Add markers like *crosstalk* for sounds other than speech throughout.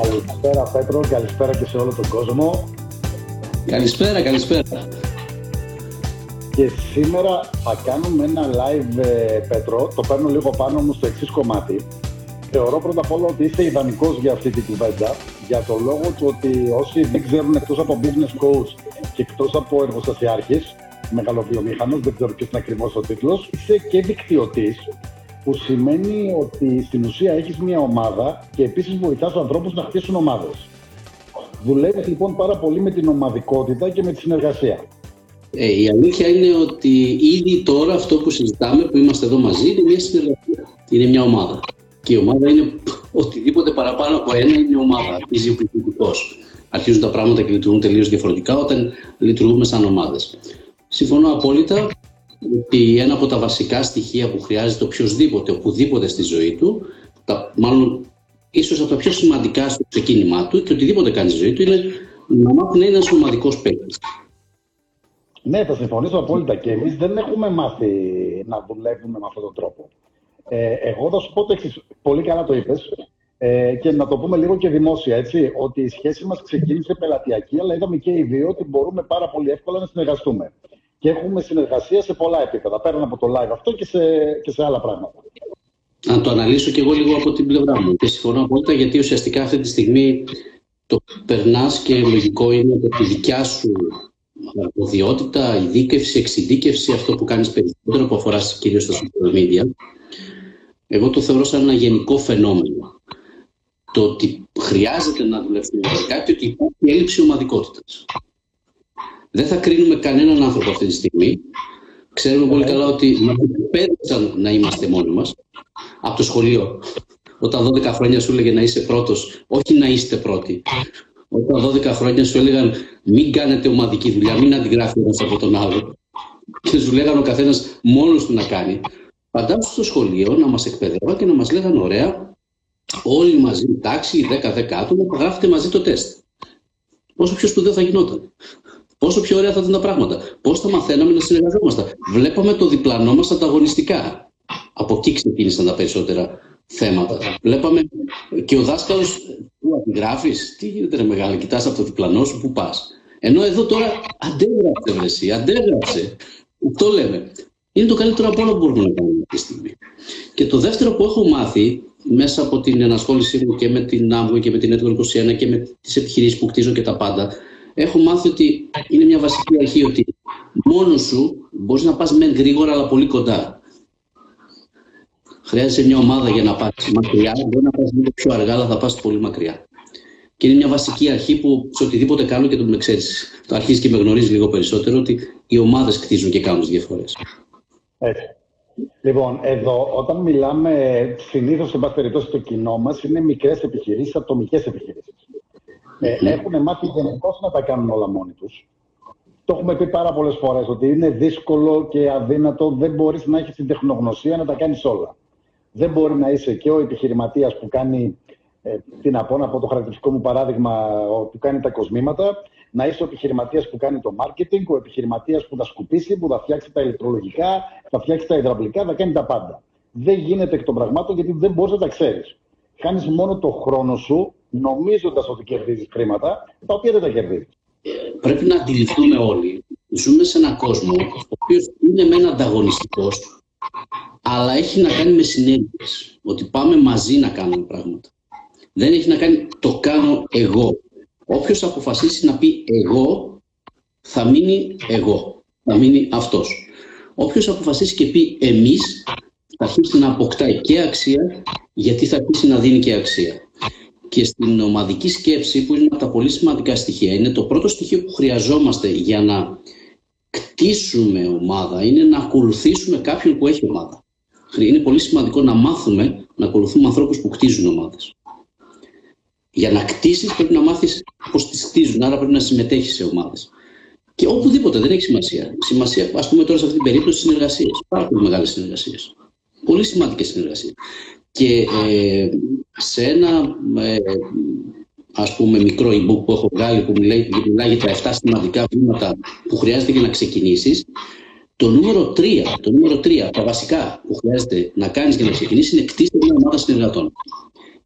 Καλησπέρα Πέτρο, καλησπέρα και σε όλο τον κόσμο. Καλησπέρα, καλησπέρα. Και σήμερα θα κάνουμε ένα live, ε, Πέτρο, το παίρνω λίγο πάνω μου στο εξής κομμάτι. Θεωρώ πρώτα απ' όλα ότι είσαι ιδανικός για αυτή την κουβέντα, για το λόγο του ότι όσοι δεν ξέρουν εκτός από business coach και εκτός από εργοστασιάρχης, μεγαλοβιομήχανο, δεν ξέρω ποιος είναι ακριβώς ο τίτλος, είσαι και δικτυωτής, που σημαίνει ότι στην ουσία έχεις μια ομάδα και επίσης βοηθάς τους ανθρώπους να χτίσουν ομάδες. Δουλεύεις λοιπόν πάρα πολύ με την ομαδικότητα και με τη συνεργασία. Ε, η αλήθεια είναι ότι ήδη τώρα αυτό που συζητάμε, που είμαστε εδώ μαζί, είναι μια συνεργασία. Είναι μια ομάδα. Και η ομάδα είναι οτιδήποτε παραπάνω από ένα είναι ομάδα. Αρχίζει ο πληθυντικό. Αρχίζουν τα πράγματα και λειτουργούν τελείως διαφορετικά όταν λειτουργούμε σαν ομάδες. Συμφωνώ απόλυτα ότι ένα από τα βασικά στοιχεία που χρειάζεται οποιοδήποτε, οπουδήποτε στη ζωή του, τα, μάλλον ίσως από τα πιο σημαντικά στο ξεκίνημά του και οτιδήποτε κάνει στη ζωή του, είναι να μάθει να είναι ένας ομαδικός παίκτης. Ναι, θα συμφωνήσω απόλυτα και εμείς δεν έχουμε μάθει να δουλεύουμε με αυτόν τον τρόπο. Ε, εγώ θα σου πω το εξής. Πολύ καλά το είπες. Ε, και να το πούμε λίγο και δημόσια, έτσι, ότι η σχέση μας ξεκίνησε πελατειακή, αλλά είδαμε και οι δύο ότι μπορούμε πάρα πολύ εύκολα να συνεργαστούμε. Και έχουμε συνεργασία σε πολλά επίπεδα, πέραν από το live αυτό και σε, και σε άλλα πράγματα. Να το αναλύσω και εγώ λίγο από την πλευρά μου. Και συμφωνώ απόλυτα γιατί ουσιαστικά αυτή τη στιγμή το περνάς και λογικό είναι από τη δικιά σου αρμοδιότητα, ειδίκευση, εξειδίκευση, αυτό που κάνεις περισσότερο που αφοράς κυρίως στα social media. Εγώ το θεωρώ σαν ένα γενικό φαινόμενο. Το ότι χρειάζεται να δουλεύουμε με κάτι, ότι υπάρχει έλλειψη ομαδικότητας. Δεν θα κρίνουμε κανέναν άνθρωπο αυτή τη στιγμή. Ξέρουμε πολύ καλά ότι μας εκπαίδευσαν να είμαστε μόνοι μας από το σχολείο. Όταν 12 χρόνια σου έλεγε να είσαι πρώτος, όχι να είστε πρώτοι. Όταν 12 χρόνια σου έλεγαν μην κάνετε ομαδική δουλειά, μην αντιγράφει ένας από τον άλλο. Και σου λέγανε ο καθένας μόνος του να κάνει. Φαντάσου στο σχολείο να μας εκπαιδεύαν και να μας λέγανε ωραία, όλοι μαζί, τάξη, 10-10 άτομα, θα γράφετε μαζί το τεστ. Πόσο πιο σπουδαίο θα γινόταν. Πόσο πιο ωραία θα ήταν τα πράγματα. Πώς θα μαθαίναμε να συνεργαζόμαστε. Βλέπαμε το διπλανό μας ανταγωνιστικά. Από εκεί ξεκίνησαν τα περισσότερα θέματα. Βλέπαμε και ο δάσκαλος, που γράφει, τι γίνεται ρε μεγάλη, κοιτάς από το διπλανό σου, πού πας; Ενώ εδώ τώρα αντέγραψε, βρεσί, αντέγραψε. Αυτό λέμε. Είναι το καλύτερο από όλα που μπορούμε να κάνουμε αυτή τη στιγμή. Και το δεύτερο που έχω μάθει μέσα από την ενασχόλησή μου και με την άμμο και με την Network 21 και με τις επιχειρήσεις που κτίζω και τα πάντα, έχω μάθει ότι είναι μια βασική αρχή ότι μόνος σου μπορείς να πας με γρήγορα αλλά πολύ κοντά. Χρειάζεσαι μια ομάδα για να πας μακριά, μπορεί να πας λίγο πιο αργά, αλλά θα πας πολύ μακριά. Και είναι μια βασική αρχή που σε οτιδήποτε κάνω και το με ξέρει, το αρχίζεις και με γνωρίζεις λίγο περισσότερο, ότι οι ομάδες κτίζουν και κάνουν τις διαφορές. Έτσι. Λοιπόν, εδώ όταν μιλάμε, συνήθως σε πάση περιπτώσει το κοινό μας είναι μικρές επιχειρήσεις, ατομικές επιχειρήσεις. Ε, έχουν μάθει γενικώς να τα κάνουν όλα μόνοι τους. Το έχουμε πει πάρα πολλές φορές ότι είναι δύσκολο και αδύνατο. Δεν μπορείς να έχεις την τεχνογνωσία να τα κάνεις όλα. Δεν μπορεί να είσαι και ο επιχειρηματίας που κάνει, ε, τι να πω, να πω το χαρακτηριστικό μου παράδειγμα, που κάνει τα κοσμήματα, να είσαι ο επιχειρηματίας που κάνει το marketing, ο επιχειρηματίας που θα σκουπίσει, που θα φτιάξει τα ηλεκτρολογικά, θα φτιάξει τα υδραυλικά, θα κάνει τα πάντα. Δεν γίνεται εκ των πραγμάτων γιατί δεν μπορείς να τα ξέρεις. Κάνει μόνο το χρόνο σου νομίζοντας ότι κερδίζει χρήματα, τα οποία δεν τα κερδίζει. Πρέπει να αντιληφθούμε όλοι. Ζούμε σε έναν κόσμο ο οποίος είναι μεν ανταγωνιστικός, αλλά έχει να κάνει με συνέργειε. Ότι πάμε μαζί να κάνουμε πράγματα. Δεν έχει να κάνει το κάνω εγώ. Όποιος αποφασίσει να πει εγώ, θα μείνει εγώ. Θα μείνει αυτός. Όποιος αποφασίσει και πει εμείς, θα αρχίσει να αποκτάει και αξία, γιατί θα αρχίσει να δίνει και αξία. Και στην ομαδική σκέψη, που είναι από τα πολύ σημαντικά στοιχεία, είναι το πρώτο στοιχείο που χρειαζόμαστε για να κτίσουμε ομάδα, είναι να ακολουθήσουμε κάποιον που έχει ομάδα. Είναι πολύ σημαντικό να μάθουμε να ακολουθούμε ανθρώπους που κτίζουν ομάδες. Για να κτίσεις, πρέπει να μάθεις πώς τις κτίζουν, άρα πρέπει να συμμετέχεις σε ομάδες. Και οπουδήποτε δεν έχει σημασία. Σημασία, ας πούμε τώρα σε αυτή την περίπτωση, συνεργασίε. Πάρα πολύ μεγάλες συνεργασίες. Πολύ σημαντικές συνεργασίες. Και ε, σε ένα ε, ας πούμε μικρό e-book που έχω βγάλει που μιλάει, μιλάει για τα 7 σημαντικά βήματα που χρειάζεται για να ξεκινήσεις το νούμερο 3, το νούμερο 3, τα βασικά που χρειάζεται να κάνεις για να ξεκινήσεις είναι κτίσεις μια ομάδα συνεργατών.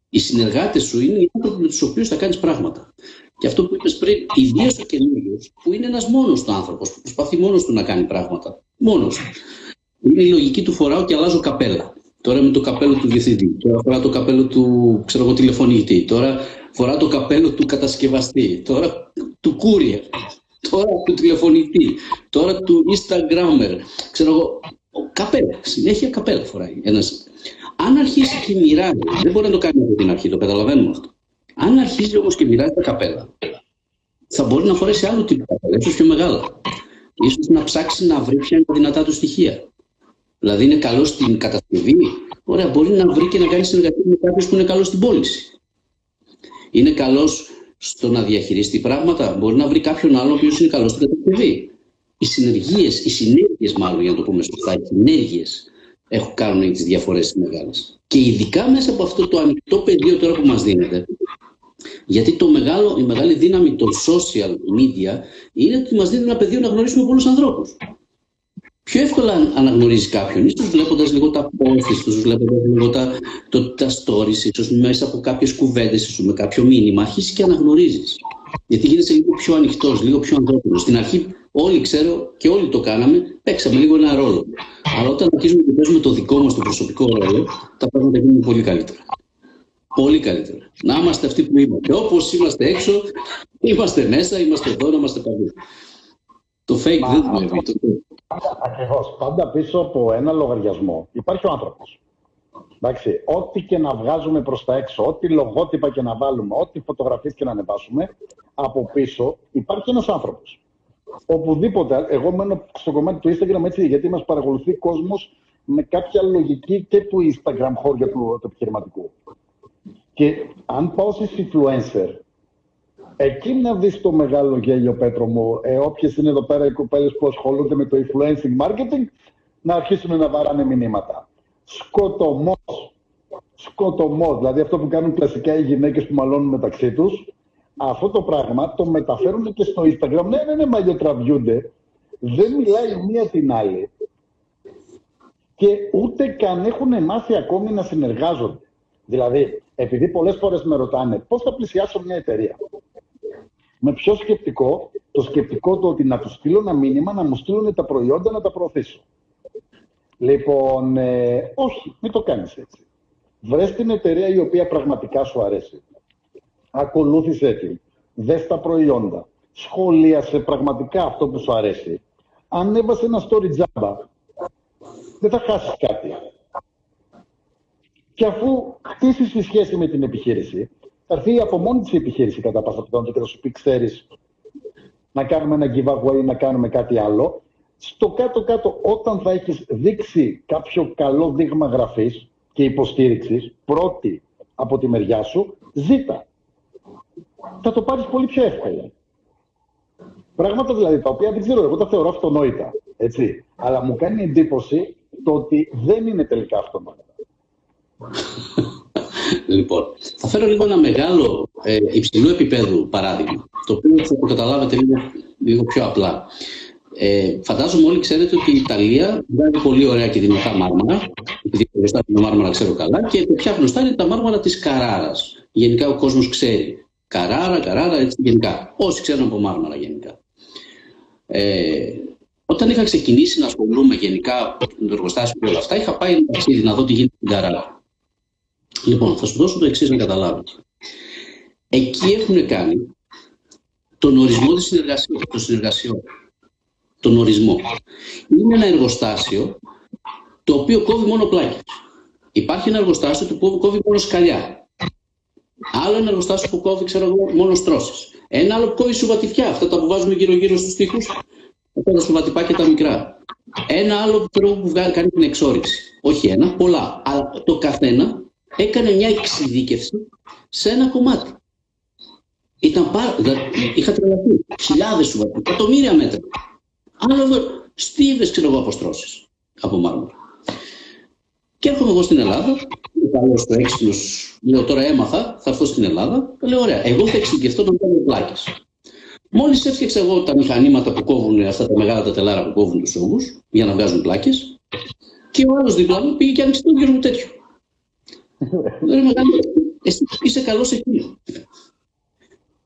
Οι συνεργάτες σου είναι οι άνθρωποι με τους οποίους θα κάνεις πράγματα. Και αυτό που είπες πριν, ιδίω ο καινούριο, που είναι ένας μόνος του άνθρωπος, που προσπαθεί μόνος του να κάνει πράγματα. Μόνος. Είναι η λογική του φοράω και αλλάζω καπέλα. Τώρα με το καπέλο του διευθυντή, τώρα φορά το καπέλο του ξέρω εγώ, τηλεφωνητή, τώρα φορά το καπέλο του κατασκευαστή, τώρα του courier, τώρα του τηλεφωνητή, τώρα του Instagrammer. Ξέρω εγώ, καπέλα, συνέχεια καπέλα φοράει ένας. Αν αρχίσει και μοιράζει, δεν μπορεί να το κάνει από την αρχή, το καταλαβαίνουμε αυτό. Αν αρχίζει όμως και μοιράζει τα καπέλα, θα μπορεί να φορέσει άλλο τύπο καπέλα, ίσως πιο μεγάλα. Ίσως να ψάξει να βρει ποια είναι τα δυνατά του στοιχεία. Δηλαδή είναι καλό στην κατασκευή, ωραία, μπορεί να βρει και να κάνει συνεργασία με κάποιον που είναι καλό στην πώληση. Είναι καλός στο να διαχειριστεί πράγματα, μπορεί να βρει κάποιον άλλο ο οποίος είναι καλός στην κατασκευή. Οι συνεργίες, οι συνέργειες μάλλον για να το πούμε σωστά, οι συνέργειες έχουν κάνουν τις διαφορές μεγάλες. Και ειδικά μέσα από αυτό το ανοιχτό πεδίο τώρα που μας δίνεται, γιατί το μεγάλο, η μεγάλη δύναμη των social media είναι ότι μας δίνει ένα πεδίο να γνωρίσουμε πολλούς ανθρώπους πιο εύκολα αναγνωρίζει κάποιον, ίσως βλέποντας λίγο τα posts, ίσως βλέποντας λίγο τα, το, τα stories, ίσως μέσα από κάποιες κουβέντες, ίσως με κάποιο μήνυμα, αρχίσει και αναγνωρίζεις. Γιατί γίνεσαι λίγο πιο ανοιχτός, λίγο πιο ανθρώπινος. Στην αρχή, όλοι ξέρω και όλοι το κάναμε, παίξαμε λίγο ένα ρόλο. Αλλά όταν αρχίζουμε και παίζουμε το δικό μας το προσωπικό ρόλο, τα πράγματα γίνουν πολύ καλύτερα. Πολύ καλύτερα. Να είμαστε αυτοί που είμαστε. Όπως είμαστε έξω, είμαστε μέσα, είμαστε εδώ, να είμαστε παντού. Το fake δεν δουλεύει. Ακριβώς. Πάντα πίσω από ένα λογαριασμό υπάρχει ο άνθρωπος. Εντάξει, ό,τι και να βγάζουμε προς τα έξω, ό,τι λογότυπα και να βάλουμε, ό,τι φωτογραφίες και να ανεβάσουμε, από πίσω υπάρχει ένας άνθρωπος. Οπουδήποτε, εγώ μένω στο κομμάτι του Instagram έτσι, γιατί μας παρακολουθεί κόσμος με κάποια λογική και του Instagram χώρια του, του επιχειρηματικού. Και αν πάω στι influencer, Εκεί να δεις το μεγάλο γέλιο, Πέτρο μου. Ε, όποιες είναι εδώ πέρα οι κοπέλες που ασχολούνται με το influencing marketing, να αρχίσουν να βαράνε μηνύματα. Σκοτωμός. Σκοτωμός. Δηλαδή αυτό που κάνουν κλασικά οι γυναίκες που μαλώνουν μεταξύ τους. Αυτό το πράγμα το μεταφέρουν και στο Instagram. Ναι, ναι, ναι, μαλλιοτραβιούνται. Δεν μιλάει μία την άλλη. Και ούτε καν έχουν μάθει ακόμη να συνεργάζονται. Δηλαδή, επειδή πολλές φορές με ρωτάνε πώς θα πλησιάσω μια εταιρεία; Με ποιο σκεπτικό, το σκεπτικό του ότι να τους στείλω ένα μήνυμα, να μου στείλουν τα προϊόντα να τα προωθήσω. Λοιπόν, ε, όχι, μην το κάνεις έτσι. Βρες την εταιρεία η οποία πραγματικά σου αρέσει. Ακολούθησε την. Δες τα προϊόντα. Σχολίασε πραγματικά αυτό που σου αρέσει. Ανέβασε ένα story τζάμπα. Δεν θα χάσεις κάτι. Και αφού χτίσεις τη σχέση με την επιχείρηση, θα έρθει από μόνη τη επιχείρηση κατά πάσα πιθανότητα και θα σου πει: Ξέρεις, να κάνουμε ένα giveaway, να κάνουμε κάτι άλλο. Στο κάτω-κάτω, όταν θα έχεις δείξει κάποιο καλό δείγμα γραφής και υποστήριξης, πρώτη από τη μεριά σου, ζήτα. Θα το πάρεις πολύ πιο εύκολα. Πράγματα δηλαδή τα οποία δεν ξέρω, εγώ τα θεωρώ αυτονόητα. Έτσι. Αλλά μου κάνει εντύπωση το ότι δεν είναι τελικά αυτονόητα. Λοιπόν, θα φέρω λίγο ένα μεγάλο ε, υψηλού επίπεδου παράδειγμα, το οποίο θα το καταλάβετε λίγο, λίγο πιο απλά. Ε, φαντάζομαι όλοι ξέρετε ότι η Ιταλία βγάζει πολύ ωραία και δυνατά μάρμαρα, επειδή γνωστά την μάρμαρα ξέρω καλά, και ποια γνωστά είναι τα μάρμαρα της Καράρας. Γενικά ο κόσμος ξέρει. Καράρα, Καράρα, έτσι γενικά. Όσοι ξέρουν από μάρμαρα γενικά. Ε, όταν είχα ξεκινήσει να ασχολούμαι γενικά με το εργοστάσιο και όλα αυτά, είχα πάει να δω τι γίνεται στην Καράρα. Λοιπόν, θα σου δώσω το εξής να καταλάβεις. Εκεί έχουν κάνει τον ορισμό της συνεργασίας, των συνεργασιών. Τον ορισμό. Είναι ένα εργοστάσιο το οποίο κόβει μόνο πλάκες. Υπάρχει ένα εργοστάσιο που κόβει μόνο σκαλιά. Άλλο ένα εργοστάσιο που κόβει, ξέρω εγώ, μόνο στρώσεις. Ένα άλλο που κόβει σουβατιφιά, αυτά τα που βάζουμε γύρω-γύρω στους τοίχους, αυτά τα σουβατιπάκια τα μικρά. Ένα άλλο που, που κάνει την εξόριξη. Όχι ένα, πολλά. Αλλά το καθένα έκανε μια εξειδίκευση σε ένα κομμάτι. Ήταν πάρα, είχα τρελαθεί. Χιλιάδες σου εκατομμύρια μέτρα. Άλλο στίβες ξέρω εγώ αποστρώσεις από μάρμαρα. Και έρχομαι εγώ στην Ελλάδα, καλός στο έξυπνος, λέω τώρα έμαθα, θα έρθω στην Ελλάδα. Λέω ωραία, εγώ θα εξειδικευτώ να κάνω πλάκε. Μόλις έφτιαξα εγώ τα μηχανήματα που κόβουν αυτά τα μεγάλα τα τελάρα που κόβουν τους ώμου για να βγάζουν πλάκες, και ο άλλος δίπλα μου πήγε και άνοιξε το ίδιο μου τέτοιο. Εσύ είσαι καλός σε εκείνο.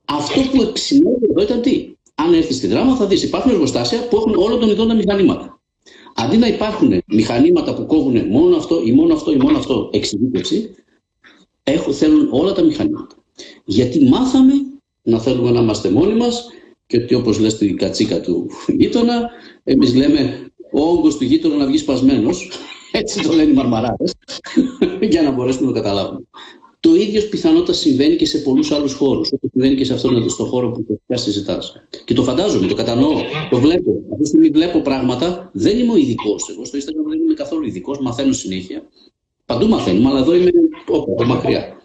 Αυτό που συνέβη εδώ ήταν τι; Αν έρθεις στη δράμα, θα δεις υπάρχουν εργοστάσια που έχουν όλων των ειδών τα μηχανήματα. Αντί να υπάρχουν μηχανήματα που κόβουν μόνο αυτό ή μόνο αυτό ή μόνο αυτό εξειδίκευση, θέλουν όλα τα μηχανήματα. Γιατί μάθαμε να θέλουμε να είμαστε μόνοι μας και ότι όπως λες την κατσίκα του γείτονα, εμείς λέμε ο όγκος του γείτονα να βγει σπασμένος, έτσι το λένε οι μαρμαράδες, *laughs* για να μπορέσουμε να το καταλάβουμε. Το ίδιο πιθανότητα συμβαίνει και σε πολλούς άλλους χώρους. Όπως συμβαίνει και σε αυτόν τον χώρο που πια συζητάς. Και το φαντάζομαι, το κατανοώ, το βλέπω. Αυτή τη στιγμή βλέπω πράγματα. Δεν είμαι ο ειδικός. Εγώ στο Instagram δεν είμαι καθόλου ειδικός, μαθαίνω συνέχεια. Παντού μαθαίνουμε, αλλά εδώ είμαι από μακριά.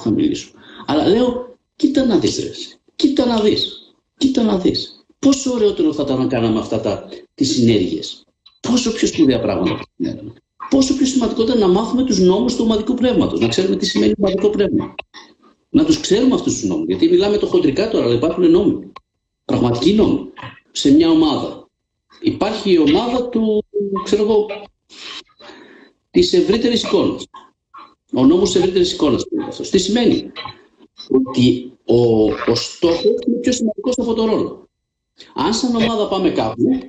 Θα μιλήσω. Αλλά λέω, κοίτα να δεις, Κοίτα να δεις. Κοίτα να δεις. Πόσο ωραιότερο θα ήταν να κάναμε αυτά τα, τις συνέργειες. Πόσο πιο σπουδαία πράγματα πόσο πιο σημαντικό ήταν να μάθουμε τους νόμους του ομαδικού πνεύματος, να ξέρουμε τι σημαίνει ομαδικό πνεύμα. Να τους ξέρουμε αυτούς τους νόμους. Γιατί μιλάμε το χοντρικά τώρα, αλλά υπάρχουν νόμοι. Πραγματικοί νόμοι. Σε μια ομάδα. Υπάρχει η ομάδα του, ξέρω εγώ, της ευρύτερης εικόνας. Ο νόμος της ευρύτερης εικόνας. Τι σημαίνει, ότι ο, ο στόχος είναι πιο σημαντικός από τον ρόλο. Αν σαν ομάδα πάμε κάπου,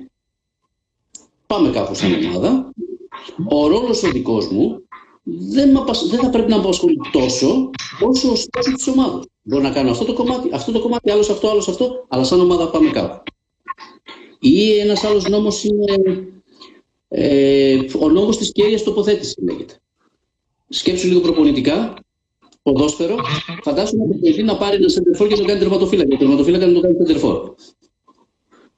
πάμε κάπου σαν ομάδα, ο ρόλος ο δικός μου δεν, δεν θα πρέπει να απασχολεί τόσο όσο ο στόχος της ομάδας. Μπορώ να κάνω αυτό το κομμάτι, αυτό το κομμάτι, άλλος αυτό, άλλος αυτό, αλλά σαν ομάδα πάμε κάπου. Ή ένας άλλος νόμος είναι ε, ο νόμος της κέρια τοποθέτησης λέγεται. Σκέψου λίγο προπονητικά, ποδόσφαιρο, φαντάσου να το να πάρει ένα σεντερφόρ και να το κάνει τερματοφύλακα. Το τερματοφύλακα να το κάνει σεντερφόρ.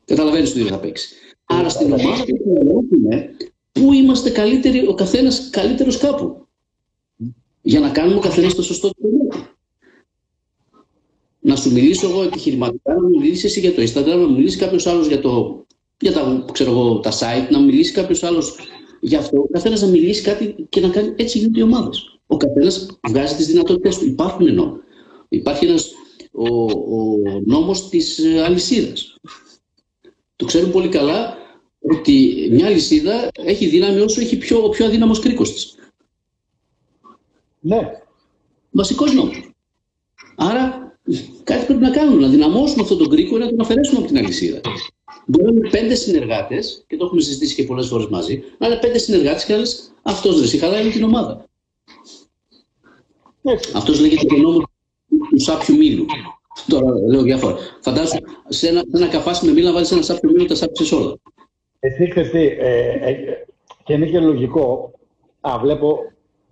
Καταλαβαίνεις τι θα παίξει. Άρα στην ομάδα που πού είμαστε καλύτεροι, ο καθένας καλύτερος κάπου. Για να κάνουμε ο καθένας το σωστό κομμάτι. Να σου μιλήσω εγώ επιχειρηματικά, να μου μιλήσεις εσύ για το Instagram, να μου μιλήσει κάποιος άλλος για, το, για τα, ξέρω εγώ, τα site, να μιλήσει κάποιος άλλος για αυτό. Ο καθένας να μιλήσει κάτι και να κάνει έτσι γίνονται οι ομάδες. Ο καθένας βγάζει τις δυνατότητες του. Υπάρχουν νόμοι. Υπάρχει ένας ο, ο νόμος της αλυσίδας. Το ξέρουν πολύ καλά ότι μια λυσίδα έχει δύναμη όσο έχει πιο, ο πιο αδύναμος κρίκος της. Ναι. Βασικός νόμος. Άρα κάτι πρέπει να κάνουμε, να δυναμώσουμε αυτόν τον κρίκο ή να τον αφαιρέσουμε από την αλυσίδα. Μπορεί να είναι πέντε συνεργάτες, και το έχουμε συζητήσει και πολλές φορές μαζί, να είναι πέντε συνεργάτες και να λες αυτός δεν χαλάει την ομάδα. Αυτός λέγεται το νόμος του σάπιου μήλου. Τώρα λέω διάφορα. Φαντάσου σε ένα, σε ένα καφάσι με μήλα να βάλεις ένα σάπιο μήλο, τα σάπισε όλα. Εσύ ξέρεις τι, ε, ε, και είναι και λογικό, α, βλέπω,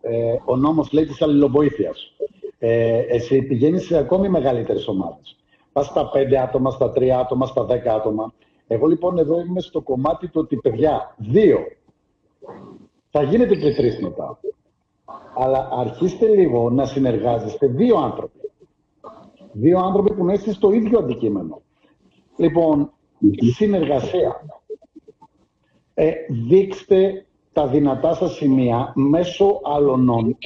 ε, ο νόμος λέει της αλληλοβοήθειας. Ε, εσύ πηγαίνεις σε ακόμη μεγαλύτερες ομάδες. Πας στα 5 άτομα, στα 3 άτομα, στα 10 άτομα. Εγώ λοιπόν εδώ είμαι στο κομμάτι του ότι παιδιά, δύο. Θα γίνετε και τρεις μετά. Αλλά αρχίστε λίγο να συνεργάζεστε δύο άνθρωποι. Δύο άνθρωποι που να είστε στο ίδιο αντικείμενο. Λοιπόν, συνεργασία ε, δείξτε τα δυνατά σας σημεία μέσω άλλων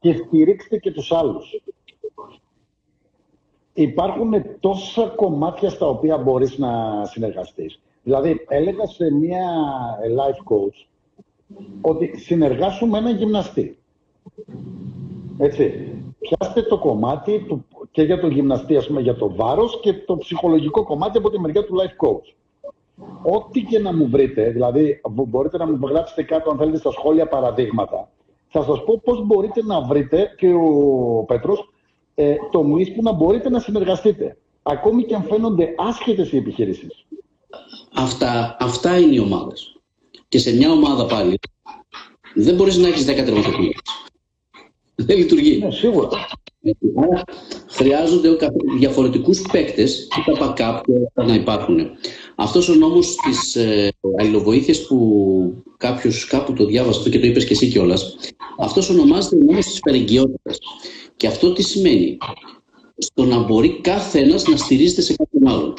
και στηρίξτε και τους άλλους. Υπάρχουν τόσα κομμάτια στα οποία μπορείς να συνεργαστείς. Δηλαδή, έλεγα σε μια life coach ότι συνεργάσου με έναν γυμναστή. Έτσι. Πιάστε το κομμάτι του, και για τον γυμναστή, ας πούμε, για το βάρος και το ψυχολογικό κομμάτι από τη μεριά του life coach. Ό,τι και να μου βρείτε, δηλαδή μπορείτε να μου γράψετε κάτω αν θέλετε στα σχόλια παραδείγματα. Θα σας πω πώς μπορείτε να βρείτε και ο Πέτρος ε, τομείς που να μπορείτε να συνεργαστείτε. Ακόμη και αν φαίνονται άσχετες οι επιχειρήσεις. Αυτά, αυτά είναι οι ομάδες. Και σε μια ομάδα πάλι δεν μπορείς να έχεις 10 τερματοφύλακες. Δεν λειτουργεί. Ναι, σίγουρα. Χρειάζονται διαφορετικούς παίκτες και τα backup να υπάρχουν. Αυτός ο νόμος της ε, αλληλοβοήθειας που κάποιος κάπου το διάβασε αυτό και το είπες και εσύ κιόλας. αυτός ονομάζεται ο νόμος της περικαιότητας. Και αυτό τι σημαίνει; Στο να μπορεί κάθε ένας να στηρίζεται σε κάποιον άλλον.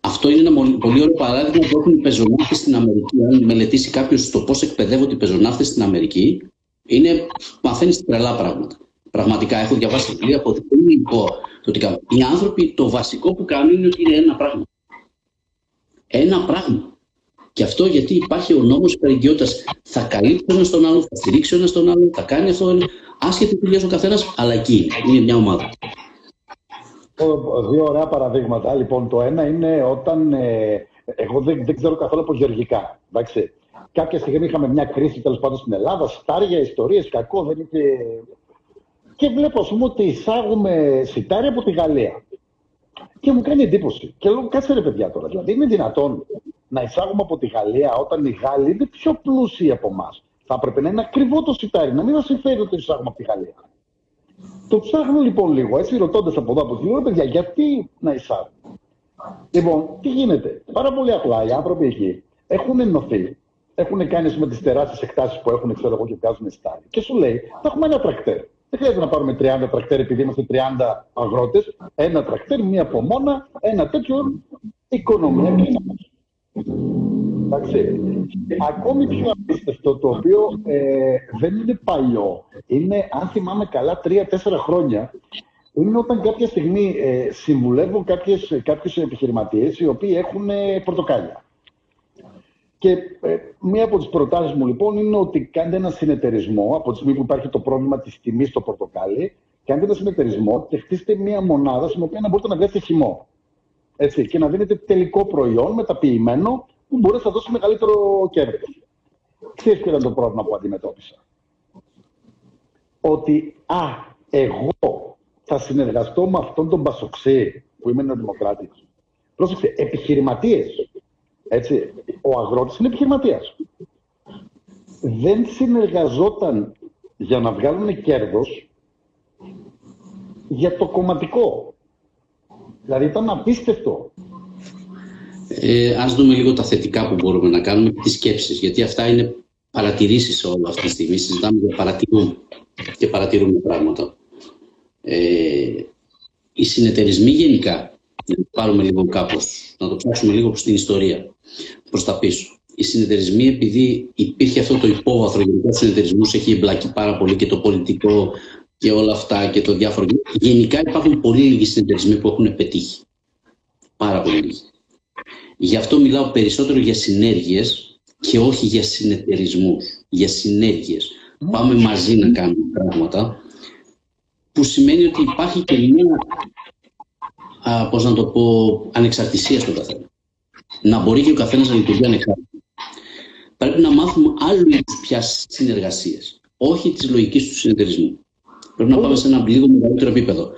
Αυτό είναι ένα πολύ ωραίο παράδειγμα που έχουν οι πεζοναύτες στην Αμερική. Αν μελετήσει κάποιος το πώς εκπαιδεύονται οι πεζοναύτες στην Αμερική, είναι, μαθαίνεις τρελά πράγματα. Πραγματικά έχω διαβάσει βιβλία από δεν πω το τι κάνουν. Οι άνθρωποι το βασικό που κάνουν είναι ότι είναι ένα πράγμα. Ένα πράγμα. Και αυτό γιατί υπάρχει ο νόμος υπερεγγιότητας. Θα καλύψει ο ένας τον άλλο, θα στηρίξει ο ένας τον άλλο, θα κάνει αυτό, άσχετη δουλειά ο καθένας, αλλά εκεί είναι μια ομάδα. Δύο ωραία παραδείγματα. Λοιπόν, το ένα είναι όταν. Ε, εγώ δεν, δεν ξέρω καθόλου από γεωργικά. Εντάξει. Κάποια στιγμή είχαμε μια κρίση τέλος πάντων στην Ελλάδα, στάρια, ιστορίες, κακό, δεν είχε. Και βλέπω, ας πούμε, ότι εισάγουμε σιτάρια από τη Γαλλία. Και μου κάνει εντύπωση. Και λέω, κάτσε ρε παιδιά τώρα. Δηλαδή, είναι δυνατόν να εισάγουμε από τη Γαλλία όταν οι Γάλλοι είναι πιο πλούσιοι από εμάς. Θα έπρεπε να είναι ακριβό το σιτάρι, να μην μας συμφέρει ότι εισάγουμε από τη Γαλλία. Το ψάχνω λοιπόν λίγο, έτσι ρωτώντας από εδώ από τη παιδιά, γιατί να εισάγουμε; Λοιπόν, τι γίνεται. Πάρα πολύ απλά οι άνθρωποι εκεί έχουν ενωθεί, έχουν κάνει με τις τεράστιες εκτάσεις που έχουν, ξέρω εγώ, και βγάζουν στάδι. Και σου λέει, θα έχουμε ένα τρακτέρ. Δεν χρειάζεται να πάρουμε 30 τρακτέρ επειδή είμαστε 30 αγρότες. Ένα τρακτέρ, μία απομόνα, ένα τέτοιο οικονομία και Εντάξει. Ακόμη πιο απίστευτο, το οποίο ε, δεν είναι παλιό, είναι, αν θυμάμαι καλά, τρία-τέσσερα χρόνια, είναι όταν κάποια στιγμή ε, συμβουλεύω κάποιες, κάποιους επιχειρηματίες οι οποίοι έχουν ε, πορτοκάλια. Και ε, μία από τις προτάσεις μου λοιπόν είναι ότι κάνετε ένα συνεταιρισμό από τη στιγμή που υπάρχει το πρόβλημα της τιμής στο πορτοκάλι, κάντε ένα συνεταιρισμό και χτίστε μία μονάδα στην οποία να μπορείτε να βγάλετε χυμό. Έτσι, και να δίνετε τελικό προϊόν μεταποιημένο που μπορεί να δώσει μεγαλύτερο κέρδος. Ξέρεις ποιο ήταν το πρόβλημα που αντιμετώπισα; Ότι, α, εγώ θα συνεργαστώ με αυτόν τον Πασοξή, που είμαι νεοδημοκράτης. Πρόσεξε, επιχειρηματίες. Έτσι, ο αγρότης είναι επιχειρηματίας. Δεν συνεργαζόταν για να βγάλουν κέρδος για το κομματικό. Δηλαδή ήταν απίστευτο. Ε, ας δούμε λίγο τα θετικά που μπορούμε να κάνουμε και τις σκέψεις, γιατί αυτά είναι παρατηρήσεις όλη αυτή τη στιγμή. Συζητάμε για παρατηρούμε και παρατηρούμε πράγματα. Ε, οι συνεταιρισμοί γενικά, να το πάρουμε λίγο κάπως, να το ψάξουμε λίγο στην ιστορία, προς τα πίσω. Οι συνεταιρισμοί, επειδή υπήρχε αυτό το υπόβαθρο γενικά του συνεταιρισμού, έχει εμπλακεί πάρα πολύ και το πολιτικό και όλα αυτά και το διάφορο. Γενικά υπάρχουν πολύ λίγοι συνεταιρισμοί που έχουν πετύχει. Πάρα πολύ λίγοι. Γι' αυτό μιλάω περισσότερο για συνέργειες και όχι για συνεταιρισμούς, για συνέργειες. Πάμε μαζί να κάνουμε πράγματα που σημαίνει ότι υπάρχει και μια, α, πώς να το πω, ανεξαρτησίας στον καθένα. Να μπορεί και ο καθένας να λειτουργεί ανεξάρτητα. Πρέπει να μάθουμε άλλου είδους πια συνεργασίες, όχι της λογικής του συνεταιρισμού. Πρέπει να πάμε σε ένα λίγο μεγαλύτερο επίπεδο.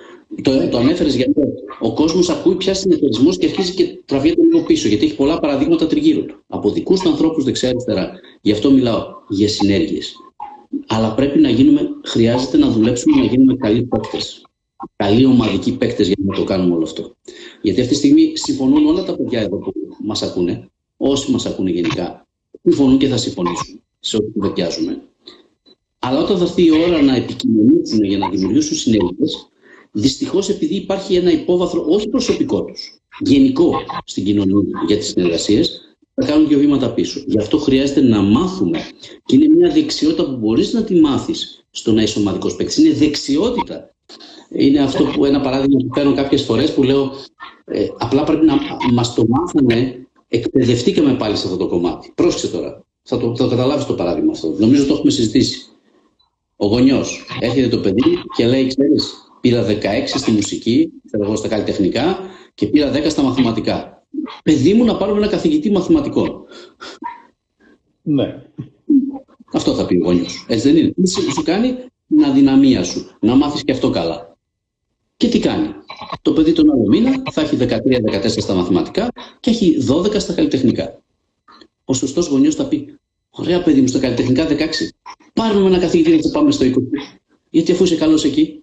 Το, το ανέφερες γιατί ο κόσμος ακούει πια συνεταιρισμός και αρχίζει και τραβιέται λίγο πίσω, γιατί έχει πολλά παραδείγματα τριγύρω του. Από δικούς του ανθρώπους δεξιά-αριστερά. Γι' αυτό μιλάω για συνέργειες. Αλλά πρέπει να γίνουμε, χρειάζεται να δουλέψουμε να γίνουμε καλοί παίκτες. Καλοί ομαδικοί παίκτες για να το κάνουμε όλο αυτό. Γιατί αυτή τη στιγμή συμφωνούν όλα τα παιδιά εδώ που μας ακούνε, όσοι μας ακούνε γενικά, συμφωνούν και θα συμφωνήσουν σε ό,τι κουβεντιάζουμε. Αλλά όταν θα έρθει η ώρα να επικοινωνήσουν για να δημιουργήσουν συνέργειες, δυστυχώς επειδή υπάρχει ένα υπόβαθρο όχι προσωπικό τους, γενικό στην κοινωνία για τις συνεργασίες, θα κάνουν δύο βήματα πίσω. Γι' αυτό χρειάζεται να μάθουμε. Και είναι μια δεξιότητα που μπορείς να τη μάθεις στο να είσαι ομαδικός παίκτης. Είναι δεξιότητα. Είναι αυτό που ένα παράδειγμα που παίρνω κάποιες φορές που λέω ε, απλά πρέπει να μας το μάθουμε. Εκπαιδευτήκαμε πάλι σε αυτό το κομμάτι. Πρόσεξε τώρα. Θα το, θα καταλάβεις το παράδειγμα αυτό. Νομίζω το έχουμε συζητήσει. Ο γονιός έρχεται το παιδί και λέει: Ξέρεις, πήρα 16 στη μουσική, θέλω εγώ στα καλλιτεχνικά και πήρα 10 στα μαθηματικά. Παιδί μου να πάρουμε ένα καθηγητή μαθηματικών. Ναι. Αυτό θα πει ο γονιός. Έτσι δεν είναι. Τι σου κάνει; Την αδυναμία σου. Να μάθεις και αυτό καλά. Και τι κάνει. Το παιδί τον άλλο μήνα θα έχει 13-14 στα μαθηματικά και έχει 12 στα καλλιτεχνικά. Ο σωστός γονιός θα πει: Ωραία, παιδί μου, στα καλλιτεχνικά 16. Πάρουμε ένα καθηγητή να πάμε στο 20. Γιατί αφού είσαι καλός εκεί,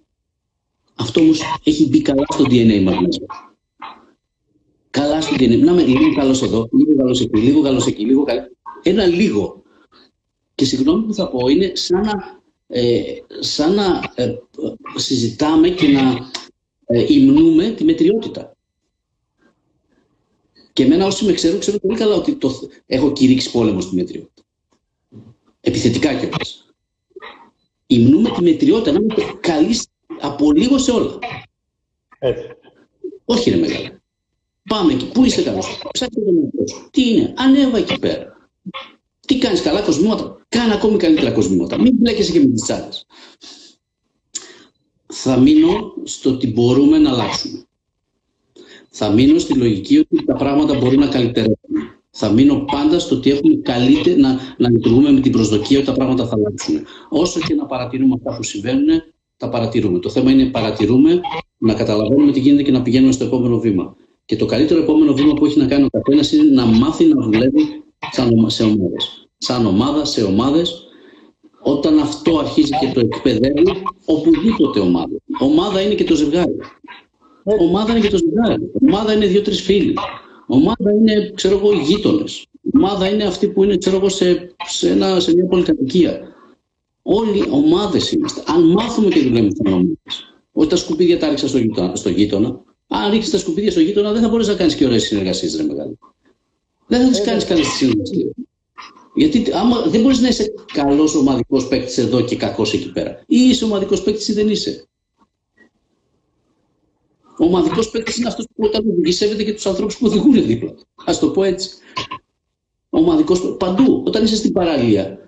αυτό όμως έχει μπει καλά στο DNA μα μέσα. Καλά στο DNA. Να είμαι λίγο καλός εδώ, λίγο καλός εκεί, λίγο καλός εκεί, λίγο καλό. Ένα λίγο. Και συγγνώμη που θα πω, είναι σαν να, ε, σαν να ε, συζητάμε και να ε, υμνούμε τη μετριότητα. Και εμένα όσοι με ξέρουν, ξέρουν πολύ καλά ότι το, έχω κηρύξει πόλεμο στη μετριότητα. Επιθετικά κιόλας. Υμνούμε τη μετριότητα, να είμαστε καλοί από λίγο σε όλα. Έτσι. Όχι είναι μεγάλα. Πάμε εκεί. Πού είσαι καλό. Ψάξτε τον εαυτό σου. Τι είναι; Ανέβα εκεί πέρα. Τι κάνεις καλά κοσμήματα. Κάνε ακόμη καλύτερα κοσμήματα. Μην μπλέκεσαι και με τις τσάλε. Θα μείνω στο ότι μπορούμε να αλλάξουμε. Θα μείνω στη λογική ότι τα πράγματα μπορούν να καλυτερεύουν. Θα μείνω πάντα στο ότι έχουμε καλύτερα να, να λειτουργούμε με την προσδοκία ότι τα πράγματα θα αλλάξουν. Όσο και να παρατηρούμε αυτά που συμβαίνουν, τα παρατηρούμε. Το θέμα είναι παρατηρούμε, να καταλαβαίνουμε τι γίνεται και να πηγαίνουμε στο επόμενο βήμα. Και το καλύτερο επόμενο βήμα που έχει να κάνει ο καθένας είναι να μάθει να δουλεύει σε ομάδες. Σαν ομάδα, σε ομάδες, όταν αυτό αρχίζει και το εκπαιδεύει, οπουδήποτε ομάδα. Ομάδα είναι και το ζευγάρι. Ομάδα είναι και το ζευγάρι. Ομάδα είναι δύο-τρεις φίλοι. Ομάδα είναι, ξέρω εγώ, γείτονες. Ομάδα είναι αυτοί που είναι, ξέρω εγώ, σε, σε, ένα, σε μια πολυκατοικία. Όλοι ομάδες είμαστε. Αν μάθουμε και δουλεύουμε σαν ομάδες. Όχι τα σκουπίδια τα ρίξα στο γείτονα. Στο γείτονα. Αν ρίξεις τα σκουπίδια στο γείτονα, δεν θα μπορείς να κάνεις και ωραίες συνεργασίες, ρε μεγάλο. Δεν θα τι κάνεις καλέ συνεργασίε. Γιατί άμα, δεν μπορείς να είσαι καλός ομαδικός παίκτης εδώ και κακός εκεί πέρα. Ή είσαι ομαδικός παίκτης ή δεν είσαι. Ο ομαδικός παίκτης είναι αυτός που όταν οδηγεί σέβεται και τους ανθρώπους που οδηγούν δίπλα. Α το πω έτσι. Ο ομαδικός παντού. Όταν είσαι στην παραλία,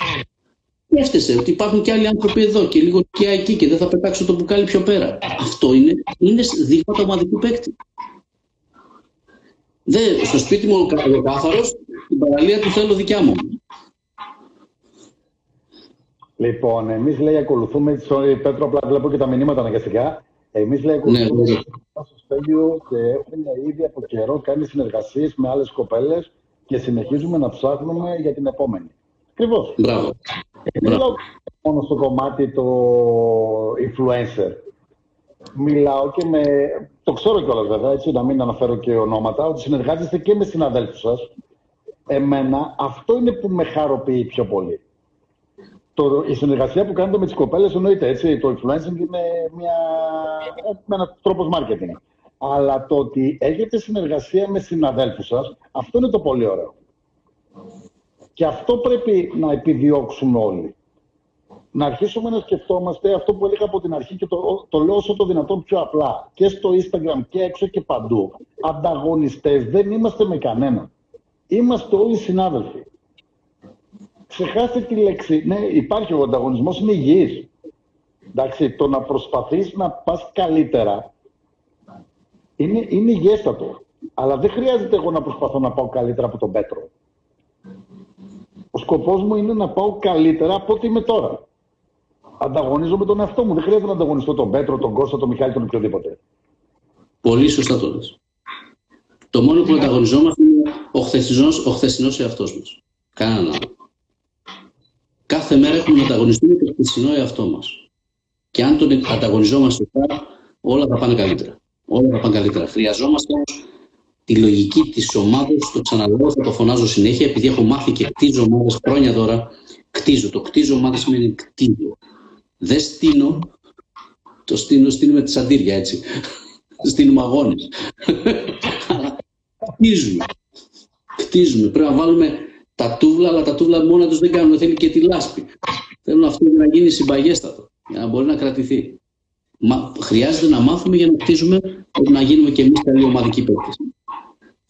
σκέφτεσαι ότι υπάρχουν και άλλοι άνθρωποι εδώ και λίγο και εκεί και δεν θα πετάξω το μπουκάλι πιο πέρα. Αυτό είναι, είναι δείγμα του ομαδικού παίκτη. Δεν, στο σπίτι μου ο κάθαρο, την παραλία του θέλω δικιά μου. Λοιπόν, εμείς λέει ακολουθούμε. Sorry, Πέτρο, απλά βλέπω και τα μηνύματα αναγκαστικά. Εμείς λέει ακολουθούμε ναι, ναι. στο στέλιο και έχουμε ήδη από καιρό κάνει συνεργασίες με άλλες κοπέλες και συνεχίζουμε να ψάχνουμε για την επόμενη. Ακριβώς. Μπράβο. Δεν μιλάω μόνο στο κομμάτι το influencer. Μιλάω και με. Το ξέρω κιόλας βέβαια, έτσι, να μην αναφέρω και ονόματα, ότι συνεργάζεστε και με συναδέλφους σας. Εμένα αυτό είναι που με χαροποιεί πιο πολύ το, η συνεργασία που κάνετε με τις κοπέλες εννοείται έτσι. Το influencing είναι μια, ένα τρόπος marketing. Αλλά το ότι έχετε συνεργασία με συναδέλφους σας, αυτό είναι το πολύ ωραίο. Και αυτό πρέπει να επιδιώξουμε όλοι. Να αρχίσουμε να σκεφτόμαστε αυτό που έλεγα από την αρχή και το, το λέω όσο το δυνατόν πιο απλά. Και στο Instagram και έξω και παντού. Ανταγωνιστές δεν είμαστε με κανέναν. Είμαστε όλοι συνάδελφοι ξεχάστε τη λέξη. Ναι, υπάρχει ο ανταγωνισμός, είναι υγιής. Εντάξει, το να προσπαθείς να πας καλύτερα είναι, είναι υγιέστατο. Αλλά δεν χρειάζεται εγώ να προσπαθώ να πάω καλύτερα από τον Πέτρο. Ο σκοπός μου είναι να πάω καλύτερα από ό,τι είμαι τώρα. Ανταγωνίζομαι τον εαυτό μου. Δεν χρειάζεται να ανταγωνιστώ τον Πέτρο, τον Κώστα, τον Μιχάλη, τον οποιοδήποτε. Πολύ σωστά το λες. Το μόνο που ανταγωνιζόμαστε είναι ο χθεσινός, ο χθεσινός εαυτός μας. Κανέναν άλλο. Κάθε μέρα έχουμε να ανταγωνιστούμε το χθεσινό εαυτό μας. Και αν τον ανταγωνιζόμαστε τώρα, όλα θα πάνε καλύτερα. Όλα θα πάνε καλύτερα. Χρειαζόμαστε όμως τη λογική της ομάδας. Το ξαναλέω, θα το φωνάζω συνέχεια, επειδή έχω μάθει και κτίζω ομάδες χρόνια τώρα. Κτίζω. Το κτίζω ομάδα σημαίνει κτίζω. Δεν στείνω. Το στείνω, στείνουμε τη σαντήρια έτσι. Στείνουμε αγώνες. Αλλά κτίζουμε. Κτίζουμε. Πρέπει να βάλουμε τα τούβλα, αλλά τα τούβλα μόνα τους δεν κάνουν. Θέλει και τη λάσπη. Θέλουν αυτό να γίνει συμπαγέστατο, για να μπορεί να κρατηθεί. Μα, χρειάζεται να μάθουμε για να χτίζουμε, να γίνουμε και εμείς καλοί ομαδικοί παίκτες.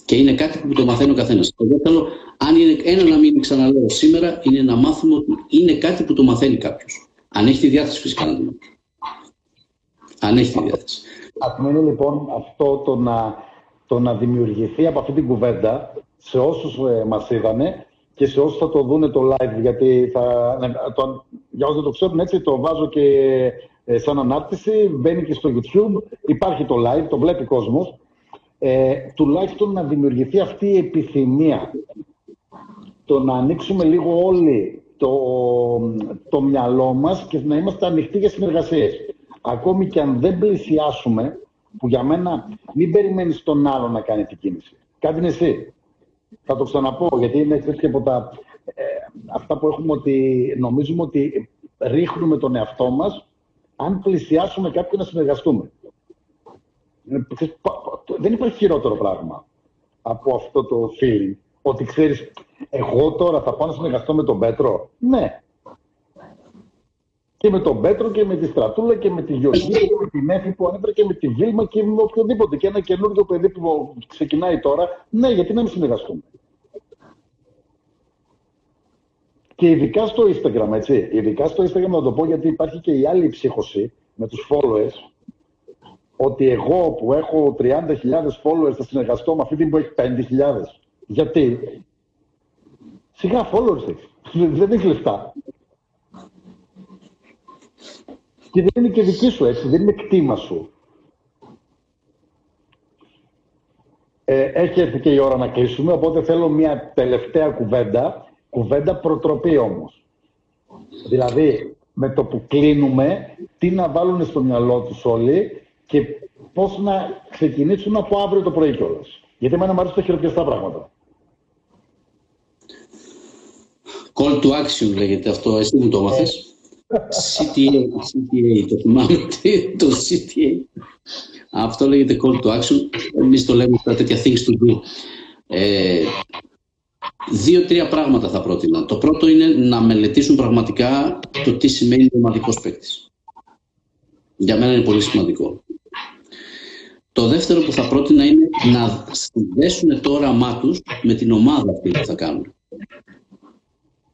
Και είναι κάτι που το μαθαίνει ο καθένας. Εγώ θέλω, αν είναι ένα να μην ξαναλέω σήμερα, είναι να μάθουμε ότι είναι κάτι που το μαθαίνει κάποιος. Αν έχει τη διάθεση, φυσικά να το μάθει. Αν έχει τη διάθεση. Α μείνει λοιπόν αυτό το να, το να δημιουργηθεί από αυτή την κουβέντα σε όσους ε, μας είδανε και σε όσους θα το δουν το live, γιατί θα, ναι, το, για όσους δεν το ξέρουν έτσι, το βάζω και ε, σαν ανάρτηση, μπαίνει και στο YouTube, υπάρχει το live, το βλέπει κόσμος. Ε, τουλάχιστον να δημιουργηθεί αυτή η επιθυμία. Το να ανοίξουμε λίγο όλοι το, το μυαλό μας και να είμαστε ανοιχτοί για συνεργασίες. Ακόμη και αν δεν πλησιάσουμε, που για μένα μην περιμένεις τον άλλο να κάνει την κίνηση. Κάτι είναι εσύ θα το ξαναπώ, γιατί είναι και από τα, ε, αυτά που έχουμε ότι νομίζουμε ότι ρίχνουμε τον εαυτό μας αν πλησιάσουμε κάποιον να συνεργαστούμε. Δεν υπάρχει χειρότερο πράγμα από αυτό το feeling. Ότι ξέρεις, εγώ τώρα θα πάω να συνεργαστώ με τον Πέτρο. Ναι. Και με τον Πέτρο και με τη Στρατούλα και με τη Γεωργία και με την Έφη που ανέφερα και με τη Βίλμα και με οποιοδήποτε. Και ένα καινούργιο παιδί που ξεκινάει τώρα. Ναι, γιατί να μην συνεργαστούμε. Και ειδικά στο Instagram, έτσι. Ειδικά στο Instagram να το πω γιατί υπάρχει και η άλλη ψύχωση με τους followers ότι εγώ που έχω 30.000 followers θα συνεργαστώ με αυτή την που έχει 5.000. Γιατί; Σιγά followers έχει. Δεν έχει λεφτά. Και δεν είναι και δική σου έτσι, δεν είναι κτήμα σου. Ε, έχει έρθει και η ώρα να κλείσουμε, οπότε θέλω μια τελευταία κουβέντα, κουβέντα προτροπή όμως. Δηλαδή, με το που κλείνουμε, τι να βάλουν στο μυαλό τους όλοι και πώς να ξεκινήσουν από αύριο το πρωί κιόλας. Γιατί εμένα μου αρέσει τα χειροπιαστά πράγματα. Call to action λέγεται αυτό, εσύ μου το μάθες. CTA, CTA, το θυμάμαι, το CTA. Αυτό λέγεται call to action. Εμείς το λέμε τα τέτοια things to do. Ε, Δύο-τρία πράγματα θα πρότεινα. Το πρώτο είναι να μελετήσουν πραγματικά το τι σημαίνει ομαδικός παίκτης. Για μένα είναι πολύ σημαντικό. Το δεύτερο που θα πρότεινα είναι να συνδέσουν το όραμά του με την ομάδα αυτή που θα κάνουν.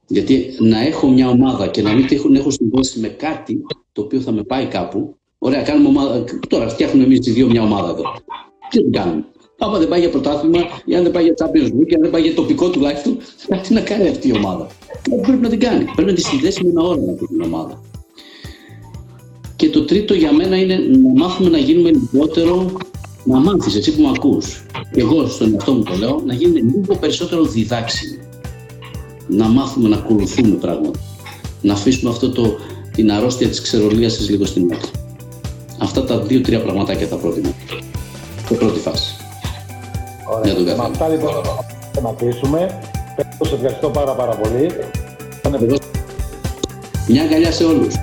Γιατί να έχω μια ομάδα και να μην την έχω συνδέσει με κάτι το οποίο θα με πάει κάπου. Ωραία, κάνουμε ομάδα. Τώρα φτιάχνουμε εμείς οι δύο μια ομάδα εδώ. Τι δεν κάνουμε; Άμα δεν πάει για πρωτάθλημα ή αν δεν πάει για Champions League ή αν δεν πάει για τοπικό τουλάχιστον, κάτι να κάνει αυτή η ομάδα; Πρέπει να την κάνει. Πρέπει να τη συνδέσει με ένα όραμα αυτή την ομάδα. Και το τρίτο για μένα είναι να μάθουμε να γίνουμε λιγότερο, να μάθεις εσύ που με ακούς. Και εγώ στον εαυτό μου το λέω, να γίνουμε λίγο περισσότερο διδάξιμοι. Να μάθουμε να ακολουθούμε πράγματα. Να αφήσουμε αυτό το, την αρρώστια της ξερολίαση λίγο στην άκρη. Αυτά τα δύο-τρία πραγματάκια θα πρότεινα. Το πρώτη φάση. Ωραία. Με αυτά λοιπόν θα να κλείσουμε. Σε ευχαριστώ πάρα πάρα πολύ. Μια αγκαλιά σε όλους.